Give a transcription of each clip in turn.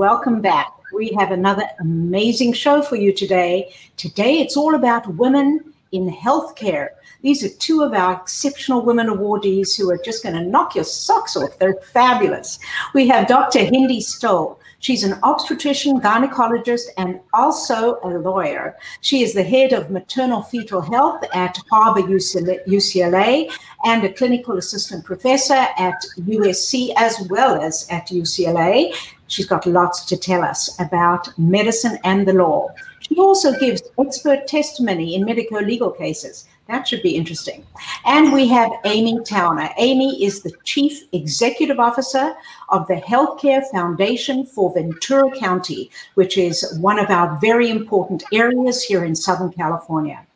welcome back. We have another amazing show for you today. Today, it's all about women in healthcare. These are two of our exceptional women awardees who are just going to knock your socks off. They're fabulous. We have Dr. Hindi Stoll. She's an obstetrician, gynecologist, and also a lawyer. She is the head of maternal fetal health at Harbor UCLA and a clinical assistant professor at USC as well as at UCLA. She's got lots to tell us about medicine and the law. She also gives expert testimony in medico legal cases. That should be interesting. And we have Amy Towner. Amy is the Chief Executive Officer of the Healthcare Foundation for Ventura County, which is one of our very important areas here in Southern California.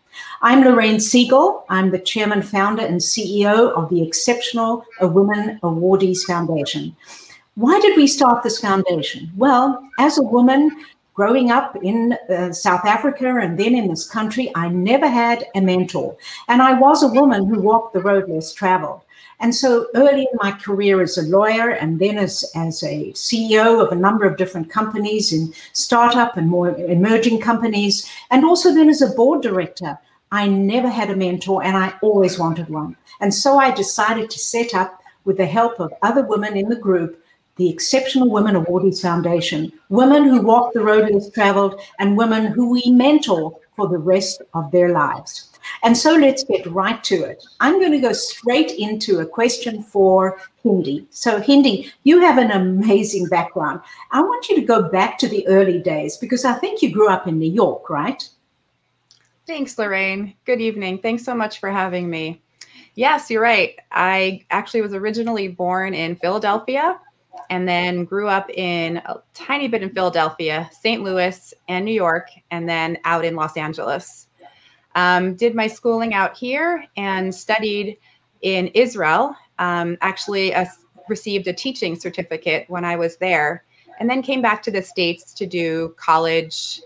I'm Lorraine Siegel. I'm the chairman, founder, and CEO of the Exceptional Women Awardees Foundation. Why did we start this foundation? Well, as a woman growing up in uh, South Africa and then in this country, I never had a mentor. And I was a woman who walked the road less traveled. And so early in my career as a lawyer and then as, as a CEO of a number of different companies in startup and more emerging companies, and also then as a board director, I never had a mentor and I always wanted one. And so I decided to set up, with the help of other women in the group, the Exceptional Women Awardees Foundation, women who walk the road less traveled, and women who we mentor for the rest of their lives. And so let's get right to it. I'm going to go straight into a question for Hindi. So, Hindi, you have an amazing background. I want you to go back to the early days because I think you grew up in New York, right? Thanks, Lorraine. Good evening. Thanks so much for having me. Yes, you're right. I actually was originally born in Philadelphia, and then grew up in a tiny bit in Philadelphia, St. Louis, and New York, and then out in Los Angeles. Um, did my schooling out here and studied in Israel. Um, actually, received a teaching certificate when I was there, and then came back to the States to do college.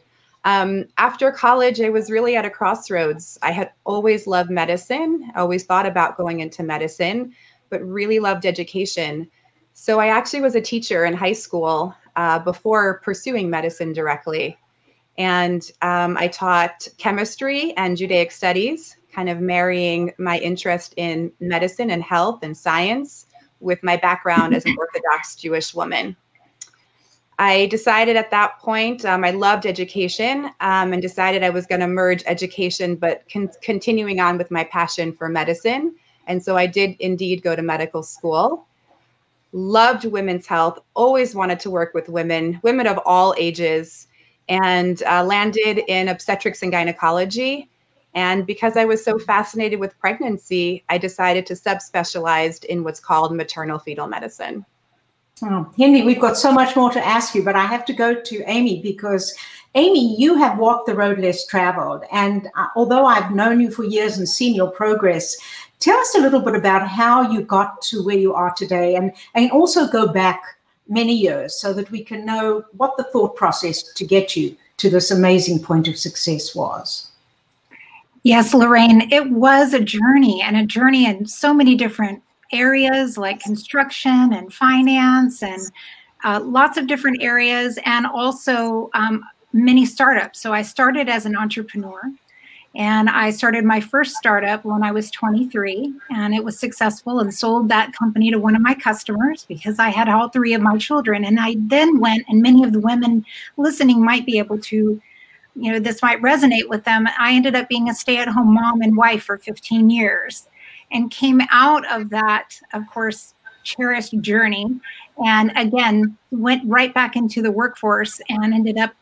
Um, after college, I was really at a crossroads. I had always loved medicine, always thought about going into medicine, but really loved education. So I actually was a teacher in high school uh, before pursuing medicine directly. And um, I taught chemistry and Judaic studies, kind of marrying my interest in medicine and health and science with my background as an Orthodox Jewish woman. I decided at that point, um, I loved education um, and decided I was going to merge education, but con- continuing on with my passion for medicine. And so I did indeed go to medical school loved women's health, always wanted to work with women, women of all ages, and uh, landed in obstetrics and gynecology. And because I was so fascinated with pregnancy, I decided to subspecialize in what's called maternal fetal medicine. Oh, Hindi, we've got so much more to ask you, but I have to go to Amy because Amy, you have walked the road less traveled. And uh, although I've known you for years and seen your progress, Tell us a little bit about how you got to where you are today and, and also go back many years so that we can know what the thought process to get you to this amazing point of success was. Yes, Lorraine, it was a journey and a journey in so many different areas like construction and finance and uh, lots of different areas and also um, many startups. So I started as an entrepreneur and I started my first startup when I was 23, and it was successful and sold that company to one of my customers because I had all three of my children. And I then went, and many of the women listening might be able to, you know, this might resonate with them. I ended up being a stay at home mom and wife for 15 years and came out of that, of course, cherished journey. And again, went right back into the workforce and ended up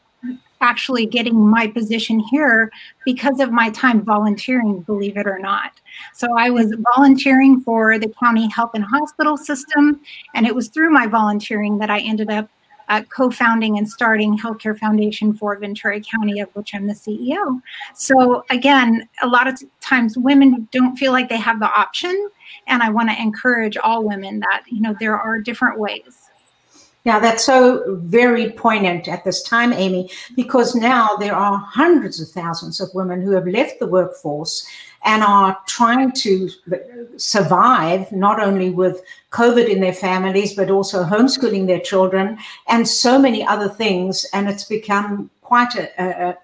actually getting my position here because of my time volunteering, believe it or not. So I was volunteering for the county health and hospital system, and it was through my volunteering that I ended up uh, co-founding and starting Healthcare Foundation for Ventura County, of which I'm the CEO. So again, a lot of times women don't feel like they have the option, and I want to encourage all women that you know there are different ways. Yeah, that's so very poignant at this time, Amy, because now there are hundreds of thousands of women who have left the workforce and are trying to survive not only with COVID in their families, but also homeschooling their children and so many other things. And it's become quite a, a,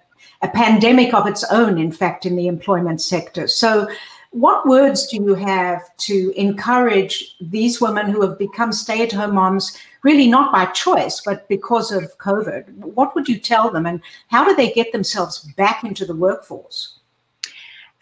a pandemic of its own, in fact, in the employment sector. So, what words do you have to encourage these women who have become stay at home moms, really not by choice, but because of COVID? What would you tell them, and how do they get themselves back into the workforce?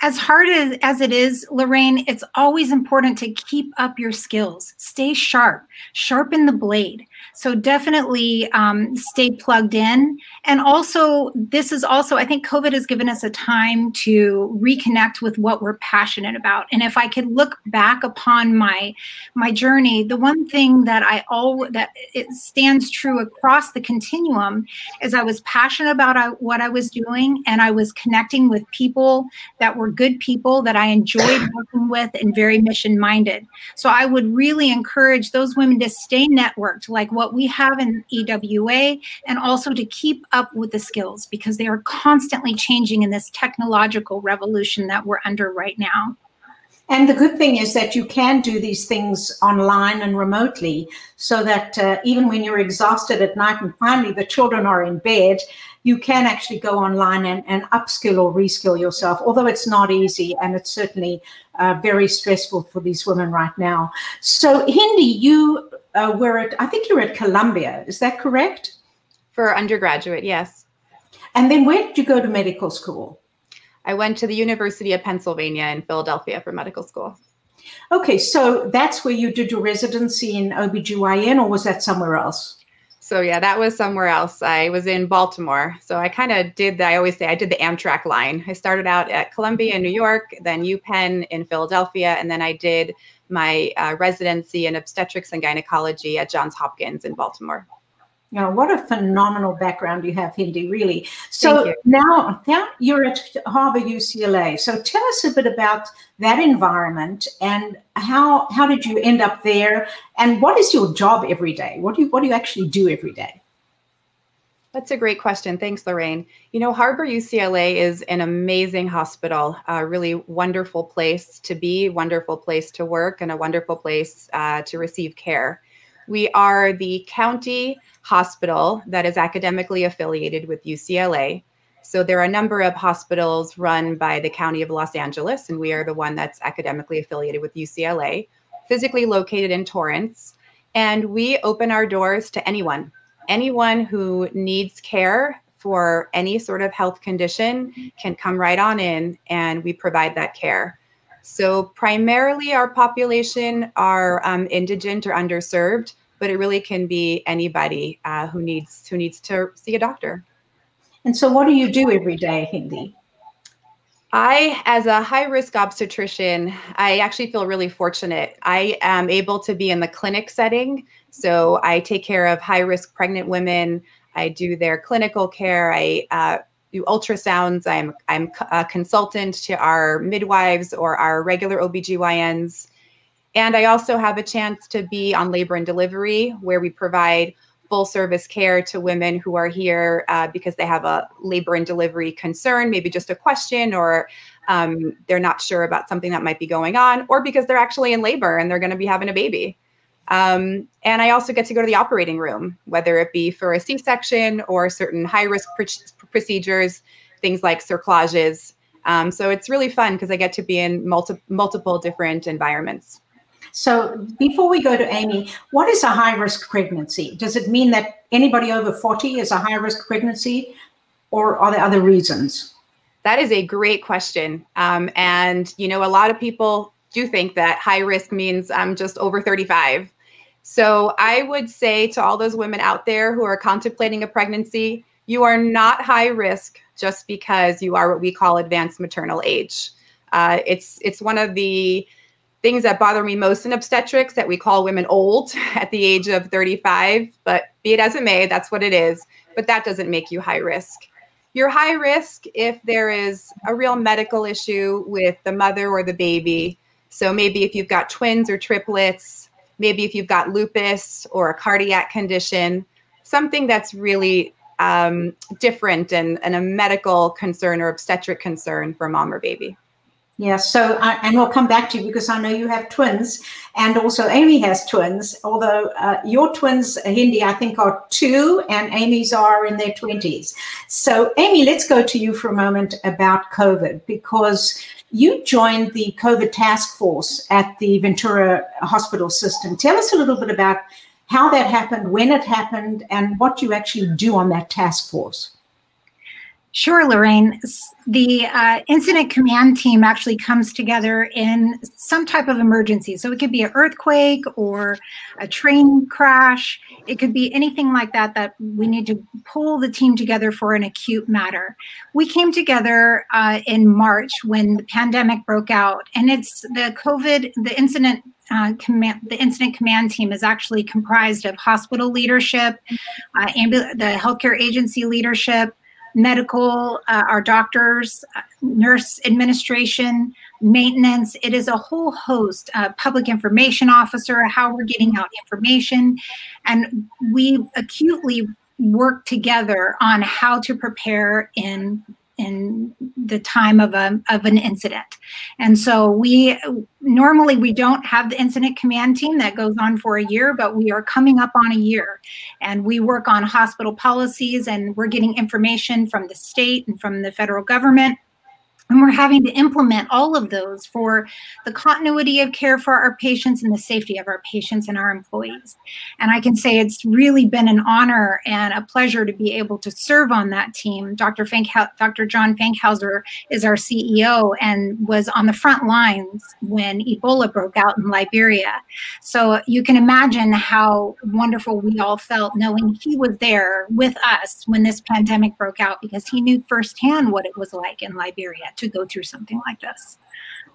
as hard as, as it is, Lorraine, it's always important to keep up your skills. Stay sharp, sharpen the blade. So definitely um, stay plugged in. And also, this is also, I think COVID has given us a time to reconnect with what we're passionate about. And if I could look back upon my my journey, the one thing that I all that it stands true across the continuum is I was passionate about uh, what I was doing, and I was connecting with people that were good people that I enjoyed working with and very mission minded. So I would really encourage those women to stay networked, like what we have in EWA, and also to keep up with the skills because they are constantly changing in this technological revolution that we're under right now. And the good thing is that you can do these things online and remotely so that uh, even when you're exhausted at night and finally the children are in bed, you can actually go online and, and upskill or reskill yourself, although it's not easy and it's certainly uh, very stressful for these women right now. So, Hindi, you uh, were at, I think you're at Columbia, is that correct? For undergraduate, yes. And then where did you go to medical school? I went to the University of Pennsylvania in Philadelphia for medical school. Okay, so that's where you did your residency in OBGYN, or was that somewhere else? So yeah, that was somewhere else. I was in Baltimore. So I kind of did the, I always say I did the Amtrak line. I started out at Columbia in New York, then UPenn in Philadelphia, and then I did my uh, residency in obstetrics and gynecology at Johns Hopkins in Baltimore. You know, what a phenomenal background you have, Hindi, really. So you. now, now you're at Harbor UCLA. So tell us a bit about that environment and how how did you end up there and what is your job every day? What do you what do you actually do every day? That's a great question. Thanks, Lorraine. You know, Harbor UCLA is an amazing hospital, a really wonderful place to be, wonderful place to work, and a wonderful place uh, to receive care. We are the county hospital that is academically affiliated with UCLA. So there are a number of hospitals run by the County of Los Angeles, and we are the one that's academically affiliated with UCLA, physically located in Torrance. And we open our doors to anyone, anyone who needs care for any sort of health condition can come right on in, and we provide that care. So primarily, our population are um, indigent or underserved, but it really can be anybody uh, who needs who needs to see a doctor. And so, what do you do every day, Hindi? I, as a high risk obstetrician, I actually feel really fortunate. I am able to be in the clinic setting. So I take care of high risk pregnant women. I do their clinical care. I uh, do ultrasounds. I'm, I'm a consultant to our midwives or our regular OBGYNs. And I also have a chance to be on labor and delivery, where we provide full service care to women who are here uh, because they have a labor and delivery concern, maybe just a question, or um, they're not sure about something that might be going on, or because they're actually in labor and they're going to be having a baby. Um, and I also get to go to the operating room, whether it be for a C section or certain high risk pr- procedures, things like cerclages. Um, so it's really fun because I get to be in multi- multiple different environments. So before we go to Amy, what is a high risk pregnancy? Does it mean that anybody over 40 is a high risk pregnancy or are there other reasons? That is a great question. Um, and, you know, a lot of people do think that high risk means I'm just over 35. So I would say to all those women out there who are contemplating a pregnancy, you are not high risk just because you are what we call advanced maternal age. Uh, it's it's one of the things that bother me most in obstetrics that we call women old at the age of 35. But be it as it may, that's what it is. But that doesn't make you high risk. You're high risk if there is a real medical issue with the mother or the baby. So maybe if you've got twins or triplets, maybe if you've got lupus or a cardiac condition, something that's really um, different and, and a medical concern or obstetric concern for mom or baby. Yeah, so I, and we'll come back to you because I know you have twins, and also Amy has twins. Although uh, your twins, Hindi, I think are two, and Amy's are in their twenties. So, Amy, let's go to you for a moment about COVID because you joined the COVID task force at the Ventura Hospital System. Tell us a little bit about how that happened, when it happened, and what you actually do on that task force. Sure, Lorraine. The uh, incident command team actually comes together in some type of emergency. So it could be an earthquake or a train crash. It could be anything like that that we need to pull the team together for an acute matter. We came together uh, in March when the pandemic broke out, and it's the COVID, the incident uh, command, the incident command team is actually comprised of hospital leadership, uh, the healthcare agency leadership, medical, uh, our doctors, uh, nurse administration, maintenance. It is a whole host, uh, public information officer, how we're getting out information. And we acutely work together on how to prepare in in the time of a of an incident. And so we normally we don't have the incident command team that goes on for a year, but we are coming up on a year. And we work on hospital policies and we're getting information from the state and from the federal government and we're having to implement all of those for the continuity of care for our patients and the safety of our patients and our employees. And I can say it's really been an honor and a pleasure to be able to serve on that team. Dr. Dr. John Fankhauser is our CEO and was on the front lines when Ebola broke out in Liberia. So you can imagine how wonderful we all felt knowing he was there with us when this pandemic broke out because he knew firsthand what it was like in Liberia to go through something like this.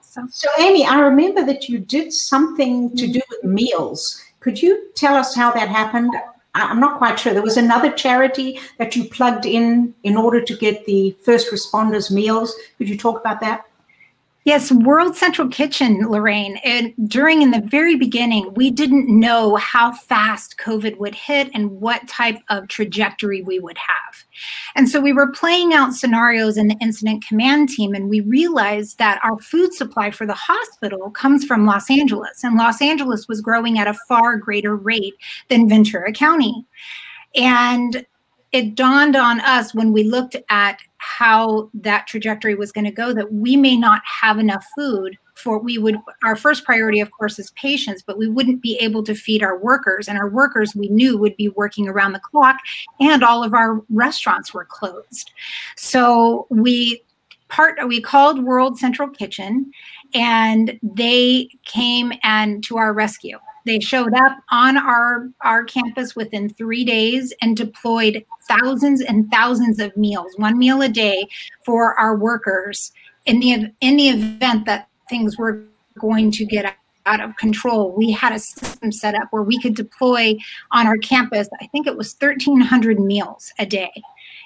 So, so Amy, I remember that you did something to do with meals. Could you tell us how that happened? I'm not quite sure. There was another charity that you plugged in in order to get the first responders meals. Could you talk about that? Yes, World Central Kitchen, Lorraine. And during in the very beginning, we didn't know how fast COVID would hit and what type of trajectory we would have. And so we were playing out scenarios in the incident command team, and we realized that our food supply for the hospital comes from Los Angeles, and Los Angeles was growing at a far greater rate than Ventura County. And it dawned on us when we looked at how that trajectory was going to go that we may not have enough food for we would our first priority of course is patients but we wouldn't be able to feed our workers and our workers we knew would be working around the clock and all of our restaurants were closed. So we part we called world central kitchen and they came and to our rescue they showed up on our, our campus within three days and deployed thousands and thousands of meals, one meal a day for our workers in the, in the event that things were going to get out of control. We had a system set up where we could deploy on our campus, I think it was 1,300 meals a day.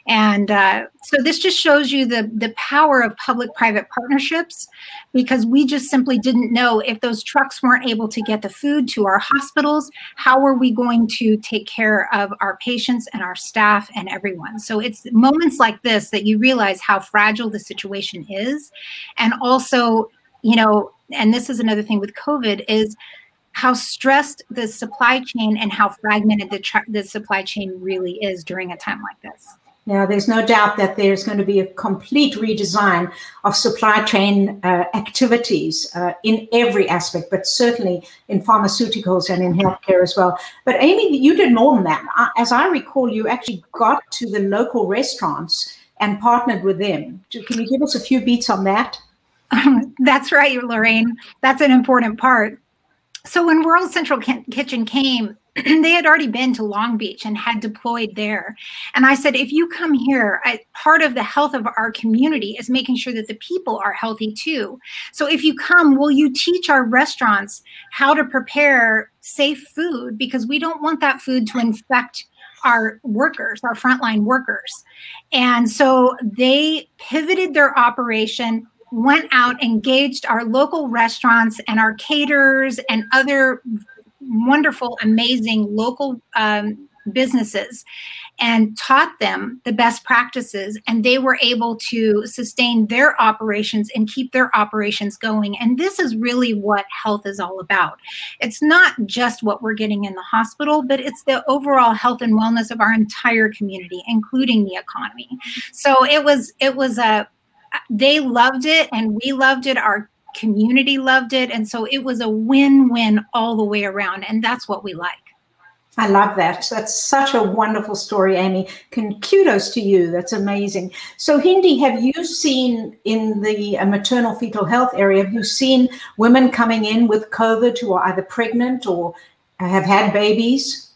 And uh, so this just shows you the, the power of public private partnerships because we just simply didn't know if those trucks weren't able to get the food to our hospitals, how are we going to take care of our patients and our staff and everyone? So it's moments like this that you realize how fragile the situation is. And also, you know, and this is another thing with COVID is how stressed the supply chain and how fragmented the, tra- the supply chain really is during a time like this. Yeah, there's no doubt that there's going to be a complete redesign of supply chain uh, activities uh, in every aspect, but certainly in pharmaceuticals and in healthcare as well. But Amy, you did more than that. As I recall, you actually got to the local restaurants and partnered with them. Can you give us a few beats on that? That's right, Lorraine. That's an important part. So when World Central Kitchen came, they had already been to Long Beach and had deployed there. And I said, if you come here, I, part of the health of our community is making sure that the people are healthy too. So if you come, will you teach our restaurants how to prepare safe food? Because we don't want that food to infect our workers, our frontline workers. And so they pivoted their operation went out engaged our local restaurants and our caterers and other wonderful, amazing local um, businesses and taught them the best practices and they were able to sustain their operations and keep their operations going. And this is really what health is all about. It's not just what we're getting in the hospital but it's the overall health and wellness of our entire community including the economy. So it was it was a they loved it and we loved it. Our community loved it and so it was a win-win all the way around and that's what we like I love that. That's such a wonderful story, Amy. Can, kudos to you. That's amazing. So, Hindi, have you seen in the uh, maternal fetal health area, have you seen women coming in with COVID who are either pregnant or have had babies?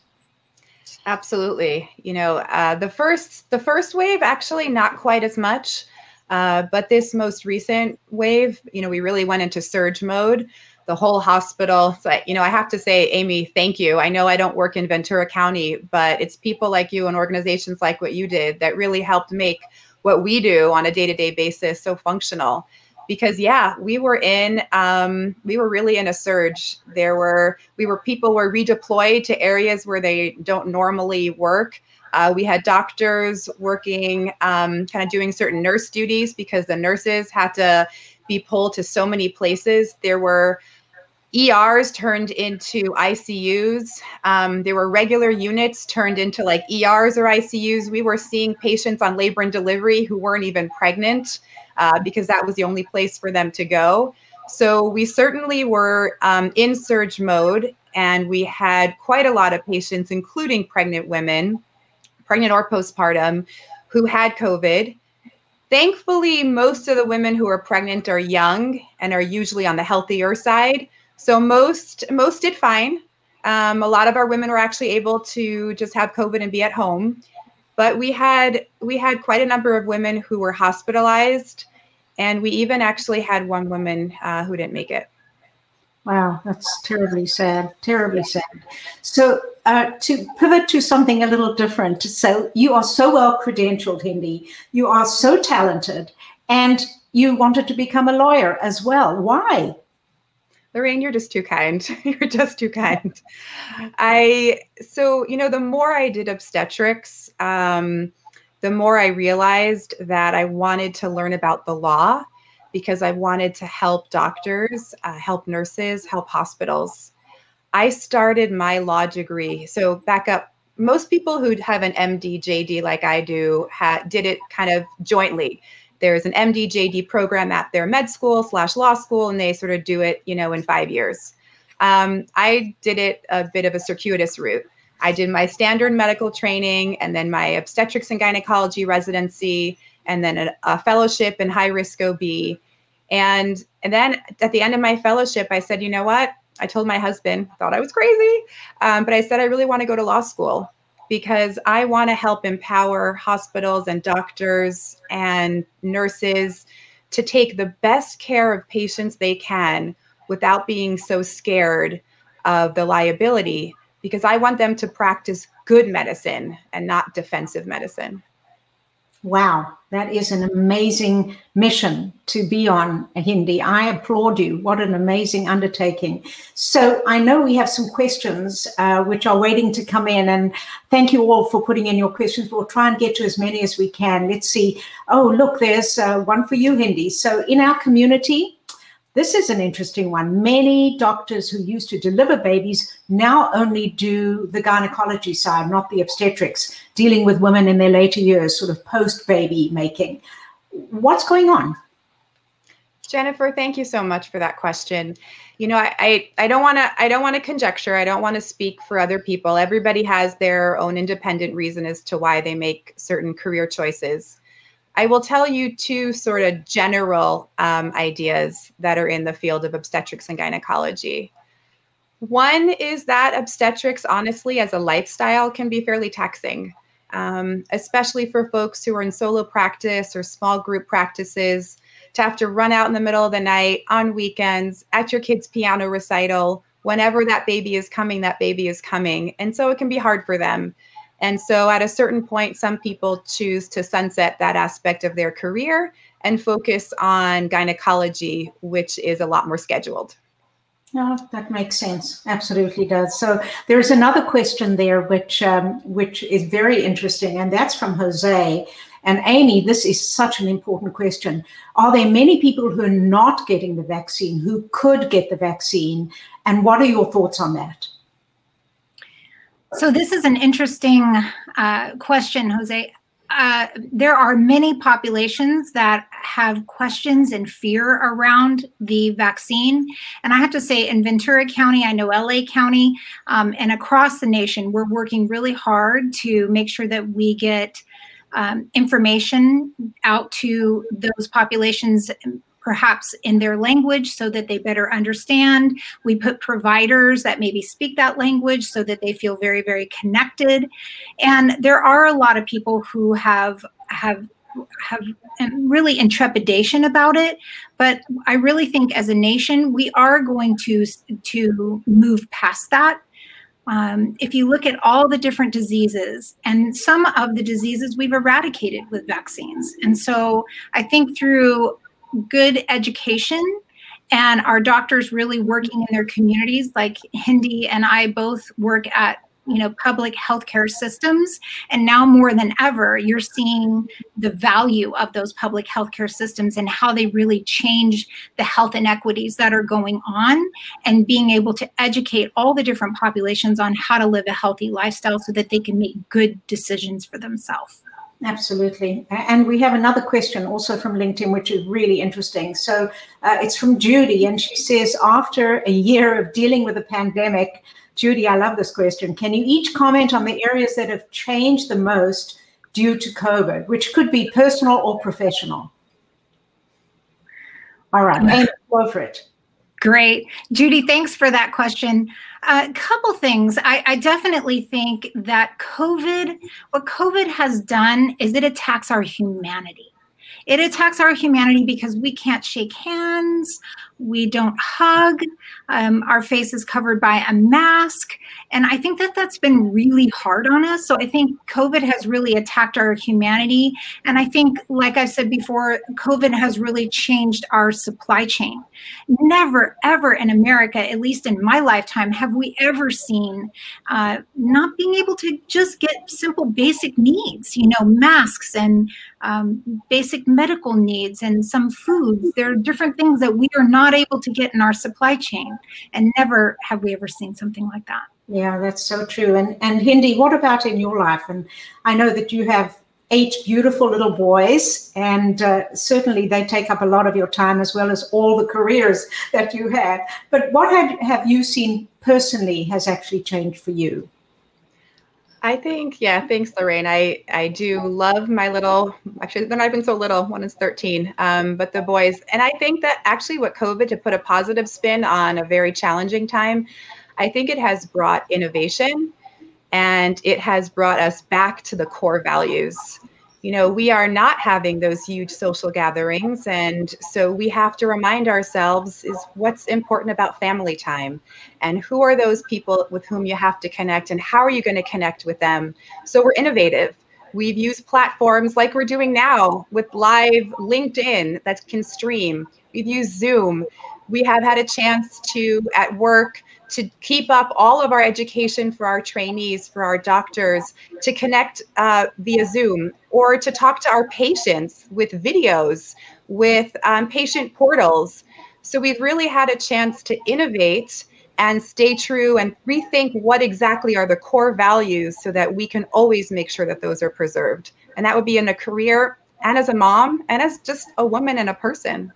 Absolutely. You know, uh, the first the first wave actually not quite as much, uh, but this most recent wave, you know, we really went into surge mode the whole hospital. So, you know, I have to say, Amy, thank you. I know I don't work in Ventura County, but it's people like you and organizations like what you did that really helped make what we do on a day to day basis so functional. Because yeah, we were in, um, we were really in a surge. There were, we were people were redeployed to areas where they don't normally work. Uh, we had doctors working, um, kind of doing certain nurse duties because the nurses had to be pulled to so many places. There were ERs turned into ICUs. Um, there were regular units turned into like ERs or ICUs. We were seeing patients on labor and delivery who weren't even pregnant uh, because that was the only place for them to go. So we certainly were um, in surge mode, and we had quite a lot of patients, including pregnant women, pregnant or postpartum, who had COVID. Thankfully, most of the women who are pregnant are young and are usually on the healthier side. So most most did fine. Um, a lot of our women were actually able to just have COVID and be at home, but we had we had quite a number of women who were hospitalized, and we even actually had one woman uh, who didn't make it. Wow, that's terribly sad. Terribly sad. So uh, to pivot to something a little different. So you are so well credentialed, Hindi. You are so talented, and you wanted to become a lawyer as well. Why? Lorraine, you're just too kind. you're just too kind. I so you know the more I did obstetrics, um, the more I realized that I wanted to learn about the law because I wanted to help doctors, uh, help nurses, help hospitals. I started my law degree. So back up. Most people who have an MD, JD like I do, ha- did it kind of jointly there's an MD JD program at their med school slash law school, and they sort of do it, you know, in five years. Um, I did it a bit of a circuitous route. I did my standard medical training and then my obstetrics and gynecology residency, and then a, a fellowship in high risk OB. And and then at the end of my fellowship, I said, you know what? I told my husband, thought I was crazy, um, but I said I really want to go to law school because I want to help empower hospitals and doctors and nurses to take the best care of patients they can without being so scared of the liability because I want them to practice good medicine and not defensive medicine. Wow, that is an amazing mission to be on, Hindi. I applaud you. What an amazing undertaking. So, I know we have some questions uh, which are waiting to come in, and thank you all for putting in your questions. We'll try and get to as many as we can. Let's see. Oh, look, there's uh, one for you, Hindi. So, in our community, this is an interesting one. Many doctors who used to deliver babies now only do the gynecology side, not the obstetrics, dealing with women in their later years, sort of post baby making. What's going on? Jennifer, thank you so much for that question. You know, I I, don't want to I don't want to conjecture. I don't want to speak for other people. Everybody has their own independent reason as to why they make certain career choices. I will tell you two sort of general um, ideas that are in the field of obstetrics and gynecology. One is that obstetrics, honestly, as a lifestyle, can be fairly taxing, um, especially for folks who are in solo practice or small group practices, to have to run out in the middle of the night on weekends at your kid's piano recital. Whenever that baby is coming, that baby is coming. And so it can be hard for them. And so at a certain point, some people choose to sunset that aspect of their career and focus on gynecology, which is a lot more scheduled. No, that makes sense. Absolutely does. So there's another question there, which um, which is very interesting, and that's from Jose. And Amy, this is such an important question. Are there many people who are not getting the vaccine who could get the vaccine? And what are your thoughts on that? So this is an interesting uh, question, Jose. Uh, there are many populations that have questions and fear around the vaccine. And I have to say, in Ventura County, I know LA County, um, and across the nation, we're working really hard to make sure that we get um, information out to those populations perhaps in their language so that they better understand. We put providers that maybe speak that language so that they feel very, very connected. And there are a lot of people who have have have really intrepidation about it but i really think as a nation we are going to to move past that um, if you look at all the different diseases and some of the diseases we've eradicated with vaccines and so i think through good education and our doctors really working in their communities like hindi and i both work at you know public healthcare systems and now more than ever you're seeing the value of those public healthcare systems and how they really change the health inequities that are going on and being able to educate all the different populations on how to live a healthy lifestyle so that they can make good decisions for themselves Absolutely. And we have another question also from LinkedIn, which is really interesting. So uh, it's from Judy, and she says, After a year of dealing with the pandemic, Judy, I love this question. Can you each comment on the areas that have changed the most due to COVID, which could be personal or professional? All right, go for it. Great. Judy, thanks for that question. A couple things. I, I, definitely think that COVID, what COVID has done is it attacks our humanity. It attacks our humanity because we can't shake hands, we don't hug, um, our face is covered by a mask. And I think that that's been really hard on us. So I think COVID has really attacked our humanity. And I think, like I said before, COVID has really changed our supply chain. Never, ever in America, at least in my lifetime, have we ever seen uh, not being able to just get simple basic needs, you know, masks and um, basic medical needs and some foods. There are different things that we are not able to get in our supply chain. And never have we ever seen something like that. Yeah, that's so true. And and Hindi, what about in your life? And I know that you have eight beautiful little boys, and uh, certainly they take up a lot of your time as well as all the careers that you have. But what have, have you seen personally has actually changed for you? I think, yeah, thanks, Lorraine. I, I do love my little, actually, they're not even so little. One is 13, um, but the boys. And I think that actually what COVID, to put a positive spin on a very challenging time, I think it has brought innovation and it has brought us back to the core values you know, we are not having those huge social gatherings. And so we have to remind ourselves is what's important about family time and who are those people with whom you have to connect and how are you going to connect with them? So we're innovative. We've used platforms like we're doing now with live LinkedIn that can stream. We've used Zoom. We have had a chance to, at work, to keep up all of our education for our trainees, for our doctors, to connect uh, via Zoom, or to talk to our patients with videos, with um, patient portals. So we've really had a chance to innovate and stay true and rethink what exactly are the core values so that we can always make sure that those are preserved. And that would be in a career and as a mom and as just a woman and a person.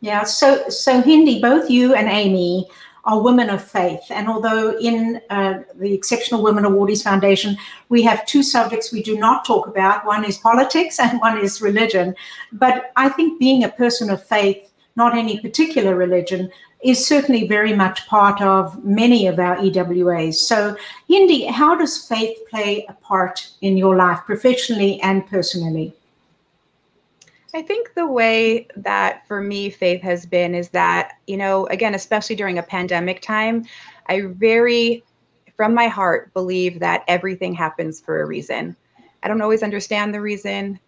Yeah, so so Hindi, both you and Amy are women of faith. And although in uh, the Exceptional Women Awardees Foundation, we have two subjects we do not talk about one is politics and one is religion. But I think being a person of faith, not any particular religion, is certainly very much part of many of our EWAs. So, Hindi, how does faith play a part in your life, professionally and personally? I think the way that for me faith has been is that, you know, again, especially during a pandemic time, I very, from my heart, believe that everything happens for a reason. I don't always understand the reason.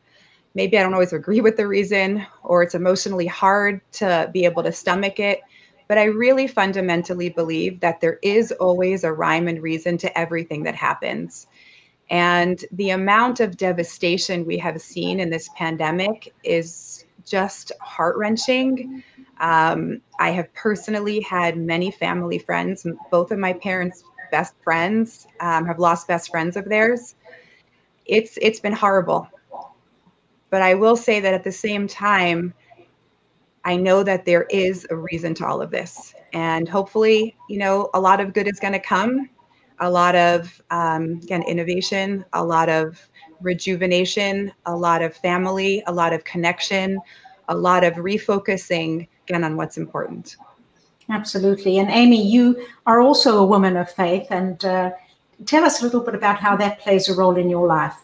Maybe I don't always agree with the reason, or it's emotionally hard to be able to stomach it. but I really fundamentally believe that there is always a rhyme and reason to everything that happens. And the amount of devastation we have seen in this pandemic is just heart wrenching. Um, I have personally had many family friends, both of my parents' best friends um, have lost best friends of theirs. It's it's been horrible, but I will say that at the same time, I know that there is a reason to all of this, and hopefully, you know, a lot of good is going to come. A lot of um, again innovation, a lot of rejuvenation, a lot of family, a lot of connection, a lot of refocusing again on what's important. Absolutely. And Amy, you are also a woman of faith, and uh, tell us a little bit about how that plays a role in your life.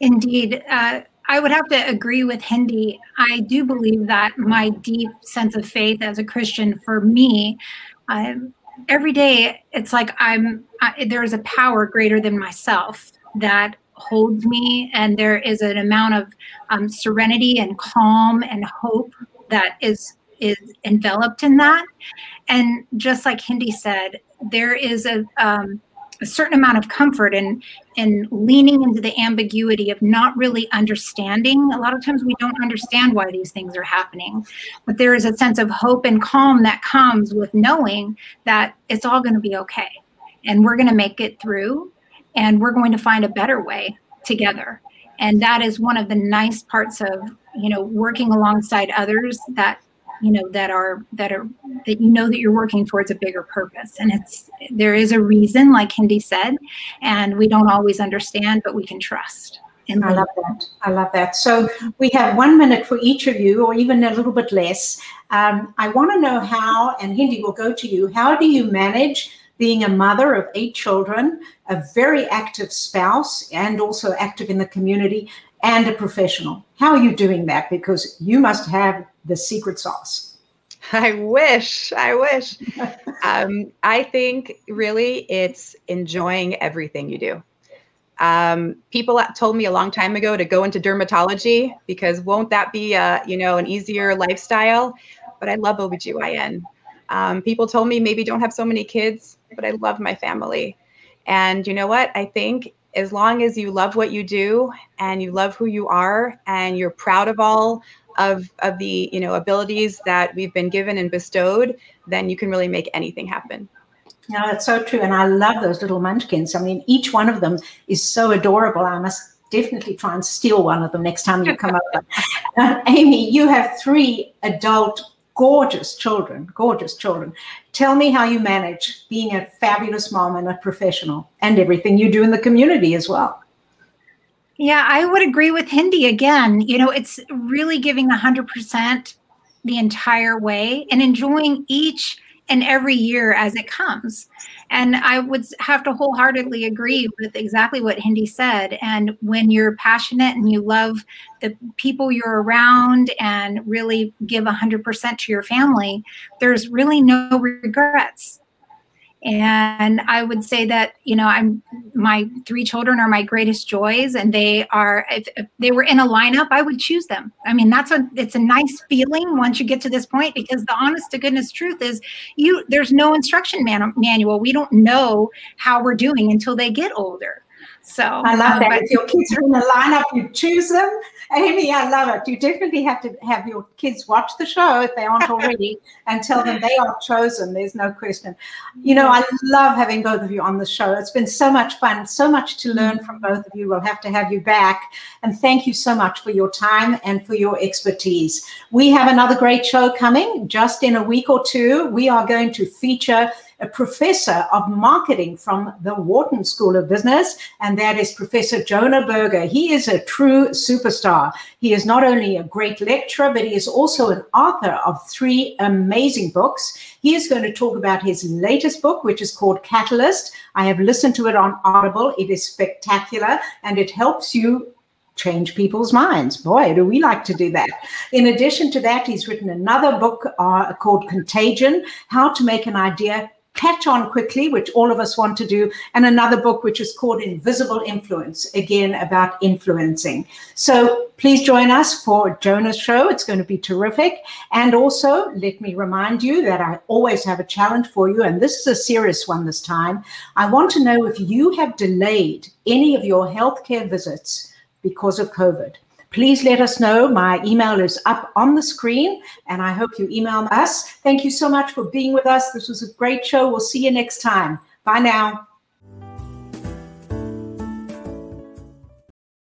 Indeed. Uh, I would have to agree with Hindi. I do believe that my deep sense of faith as a Christian, for me, um, every day it's like I'm. I, there is a power greater than myself that holds me, and there is an amount of um, serenity and calm and hope that is is enveloped in that. And just like Hindi said, there is a um, a certain amount of comfort in in leaning into the ambiguity of not really understanding. A lot of times we don't understand why these things are happening, but there is a sense of hope and calm that comes with knowing that it's all going to be okay, and we're going to make it through, and we're going to find a better way together. And that is one of the nice parts of you know working alongside others that you know that are that are that you know that you're working towards a bigger purpose and it's there is a reason like hindi said and we don't always understand but we can trust and I love that. I love that. So we have one minute for each of you, or even a little bit less. Um, I want to know how, and Hindi will go to you. How do you manage being a mother of eight children, a very active spouse, and also active in the community, and a professional? How are you doing that? Because you must have the secret sauce? I wish. I wish. um, I think really it's enjoying everything you do. Um, people told me a long time ago to go into dermatology because won't that be a, you know an easier lifestyle? But I love OBGYN. Um, people told me maybe don't have so many kids, but I love my family. And you know what? I think as long as you love what you do and you love who you are and you're proud of all of of the you know abilities that we've been given and bestowed, then you can really make anything happen. Yeah, that's so true. And I love those little munchkins. I mean, each one of them is so adorable. I must definitely try and steal one of them next time you come over. Uh, Amy, you have three adult, gorgeous children, gorgeous children. Tell me how you manage being a fabulous mom and a professional and everything you do in the community as well. Yeah, I would agree with Hindi again. You know, it's really giving 100% the entire way and enjoying each and every year as it comes. And I would have to wholeheartedly agree with exactly what Hindi said. And when you're passionate and you love the people you're around and really give 100% to your family, there's really no regrets and i would say that you know i'm my three children are my greatest joys and they are if, if, they were in a lineup i would choose them. I mean that's a it's a nice feeling once you get to this point because the honest to goodness truth is you there's no instruction man, manual. We don't know how we're doing until they get older so I love um, that. If your kids are in the lineup, you choose them. Amy, I love it. You definitely have to have your kids watch the show if they aren't already and tell them they are chosen. There's no question. You know, I love having both of you on the show. It's been so much fun, so much to learn from both of you. We'll have to have you back. And thank you so much for your time and for your expertise. We have another great show coming just in a week or two. We are going to feature a professor of marketing from the Wharton School of Business, and that is Professor Jonah Berger. He is a true superstar. He is not only a great lecturer, but he is also an author of three amazing books. He is going to talk about his latest book, which is called Catalyst. I have listened to it on Audible. It is spectacular and it helps you change people's minds. Boy, do we like to do that. In addition to that, he's written another book uh, called Contagion How to Make an Idea catch on quickly, which all of us want to do, and another book which is called Invisible Influence, again about influencing. So please join us for Jonah's show. It's going to be terrific. And also, let me remind you that I always have a challenge for you, and this is a serious one this time. I want to know if you have delayed any of your healthcare visits because of COVID please let us know. My email is up on the screen, and I hope you email us. Thank you so much for being with us. This was a great show. We'll see you next time. Bye now.